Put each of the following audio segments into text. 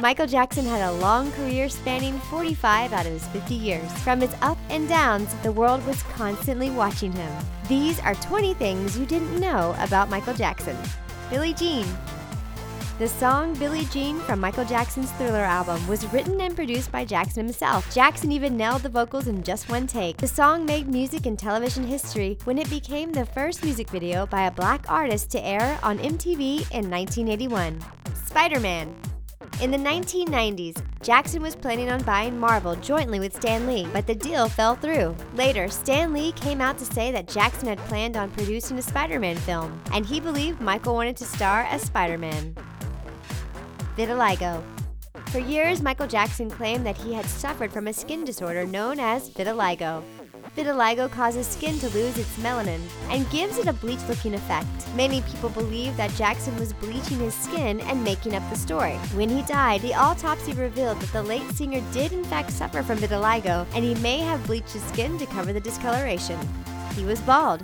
Michael Jackson had a long career spanning 45 out of his 50 years. From his up and downs, the world was constantly watching him. These are 20 things you didn't know about Michael Jackson. Billie Jean. The song Billie Jean from Michael Jackson's Thriller album was written and produced by Jackson himself. Jackson even nailed the vocals in just one take. The song made music and television history when it became the first music video by a black artist to air on MTV in 1981. Spider Man. In the 1990s, Jackson was planning on buying Marvel jointly with Stan Lee, but the deal fell through. Later, Stan Lee came out to say that Jackson had planned on producing a Spider Man film, and he believed Michael wanted to star as Spider Man. Vitiligo. For years, Michael Jackson claimed that he had suffered from a skin disorder known as vitiligo. Vitiligo causes skin to lose its melanin and gives it a bleach looking effect. Many people believe that Jackson was bleaching his skin and making up the story. When he died, the autopsy revealed that the late singer did in fact suffer from vitiligo and he may have bleached his skin to cover the discoloration. He was bald.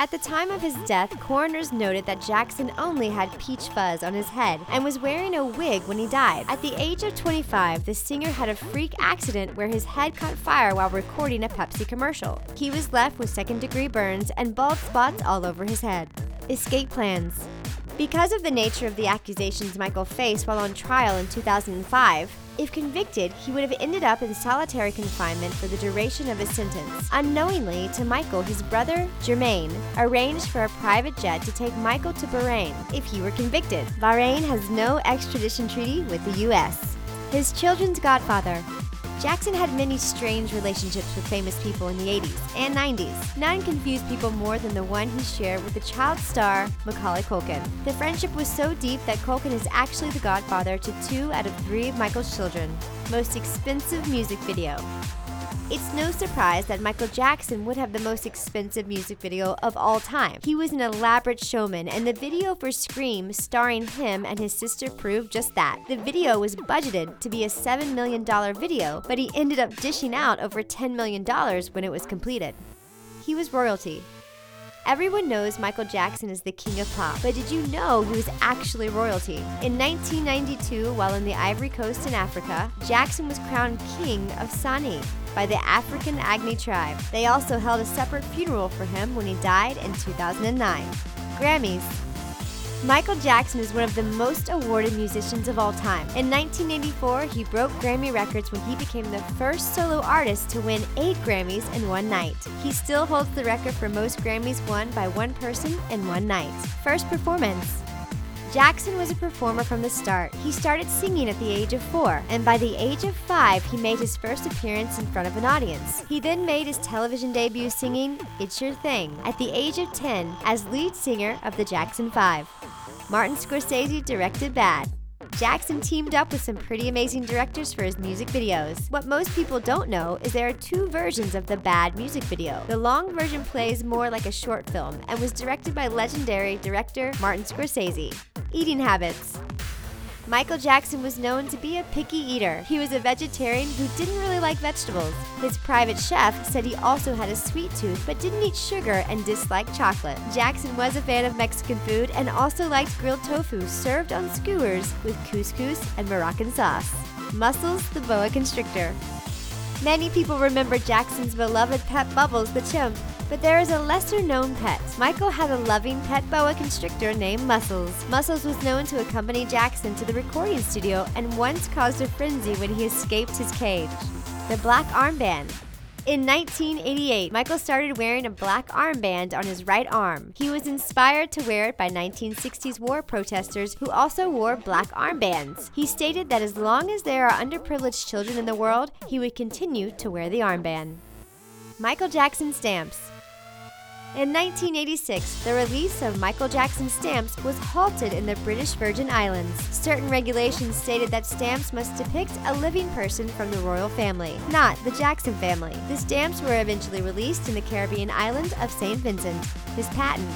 At the time of his death, coroners noted that Jackson only had peach fuzz on his head and was wearing a wig when he died. At the age of 25, the singer had a freak accident where his head caught fire while recording a Pepsi commercial. He was left with second degree burns and bald spots all over his head. Escape plans. Because of the nature of the accusations Michael faced while on trial in 2005, if convicted, he would have ended up in solitary confinement for the duration of his sentence. Unknowingly to Michael, his brother, Jermaine, arranged for a private jet to take Michael to Bahrain if he were convicted. Bahrain has no extradition treaty with the U.S. His children's godfather, Jackson had many strange relationships with famous people in the 80s and 90s. None confused people more than the one he shared with the child star Macaulay Culkin. The friendship was so deep that Culkin is actually the godfather to two out of three of Michael's children. Most expensive music video. It's no surprise that Michael Jackson would have the most expensive music video of all time. He was an elaborate showman, and the video for Scream, starring him and his sister, proved just that. The video was budgeted to be a $7 million video, but he ended up dishing out over $10 million when it was completed. He was royalty. Everyone knows Michael Jackson is the king of pop, but did you know he was actually royalty? In 1992, while in the Ivory Coast in Africa, Jackson was crowned king of Sani by the African Agni tribe. They also held a separate funeral for him when he died in 2009. Grammys. Michael Jackson is one of the most awarded musicians of all time. In 1984, he broke Grammy records when he became the first solo artist to win eight Grammys in one night. He still holds the record for most Grammys won by one person in one night. First performance. Jackson was a performer from the start. He started singing at the age of four, and by the age of five, he made his first appearance in front of an audience. He then made his television debut singing It's Your Thing at the age of 10 as lead singer of the Jackson 5. Martin Scorsese directed Bad. Jackson teamed up with some pretty amazing directors for his music videos. What most people don't know is there are two versions of the Bad music video. The long version plays more like a short film and was directed by legendary director Martin Scorsese. Eating habits. Michael Jackson was known to be a picky eater. He was a vegetarian who didn't really like vegetables. His private chef said he also had a sweet tooth but didn't eat sugar and disliked chocolate. Jackson was a fan of Mexican food and also liked grilled tofu served on skewers with couscous and Moroccan sauce. Muscles the boa constrictor. Many people remember Jackson's beloved pet Bubbles the chimp, but there is a lesser known pet. Michael had a loving pet boa constrictor named Muscles. Muscles was known to accompany Jackson to the recording studio and once caused a frenzy when he escaped his cage. The black armband. In 1988, Michael started wearing a black armband on his right arm. He was inspired to wear it by 1960s war protesters who also wore black armbands. He stated that as long as there are underprivileged children in the world, he would continue to wear the armband. Michael Jackson stamps. In 1986, the release of Michael Jackson stamps was halted in the British Virgin Islands. Certain regulations stated that stamps must depict a living person from the royal family, not the Jackson family. The stamps were eventually released in the Caribbean island of St. Vincent. His patent.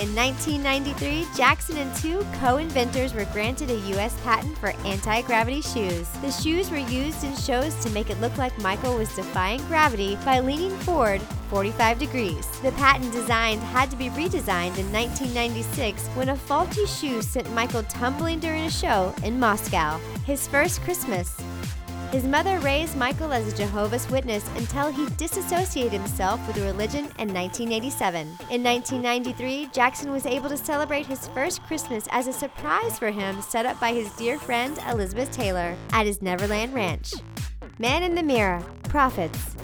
In 1993, Jackson and two co inventors were granted a U.S. patent for anti gravity shoes. The shoes were used in shows to make it look like Michael was defying gravity by leaning forward 45 degrees. The patent design had to be redesigned in 1996 when a faulty shoe sent Michael tumbling during a show in Moscow. His first Christmas. His mother raised Michael as a Jehovah's Witness until he disassociated himself with religion in 1987. In 1993, Jackson was able to celebrate his first Christmas as a surprise for him set up by his dear friend Elizabeth Taylor at his Neverland Ranch. Man in the Mirror, Profits.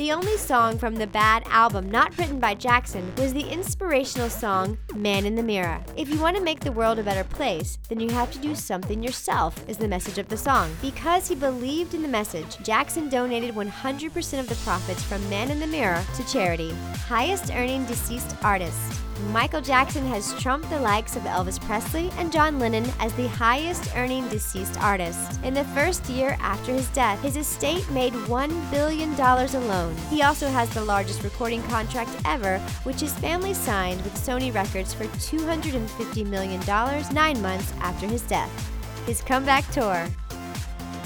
The only song from the Bad album not written by Jackson was the inspirational song Man in the Mirror. If you want to make the world a better place, then you have to do something yourself, is the message of the song. Because he believed in the message, Jackson donated 100% of the profits from Man in the Mirror to charity. Highest earning deceased artist. Michael Jackson has trumped the likes of Elvis Presley and John Lennon as the highest earning deceased artist. In the first year after his death, his estate made $1 billion alone. He also has the largest recording contract ever, which his family signed with Sony Records for $250 million nine months after his death. His comeback tour.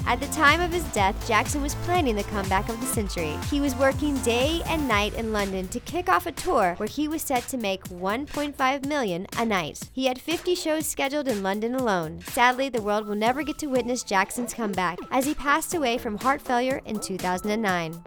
At the time of his death, Jackson was planning the comeback of the century. He was working day and night in London to kick off a tour where he was set to make 1.5 million a night. He had 50 shows scheduled in London alone. Sadly, the world will never get to witness Jackson's comeback as he passed away from heart failure in 2009.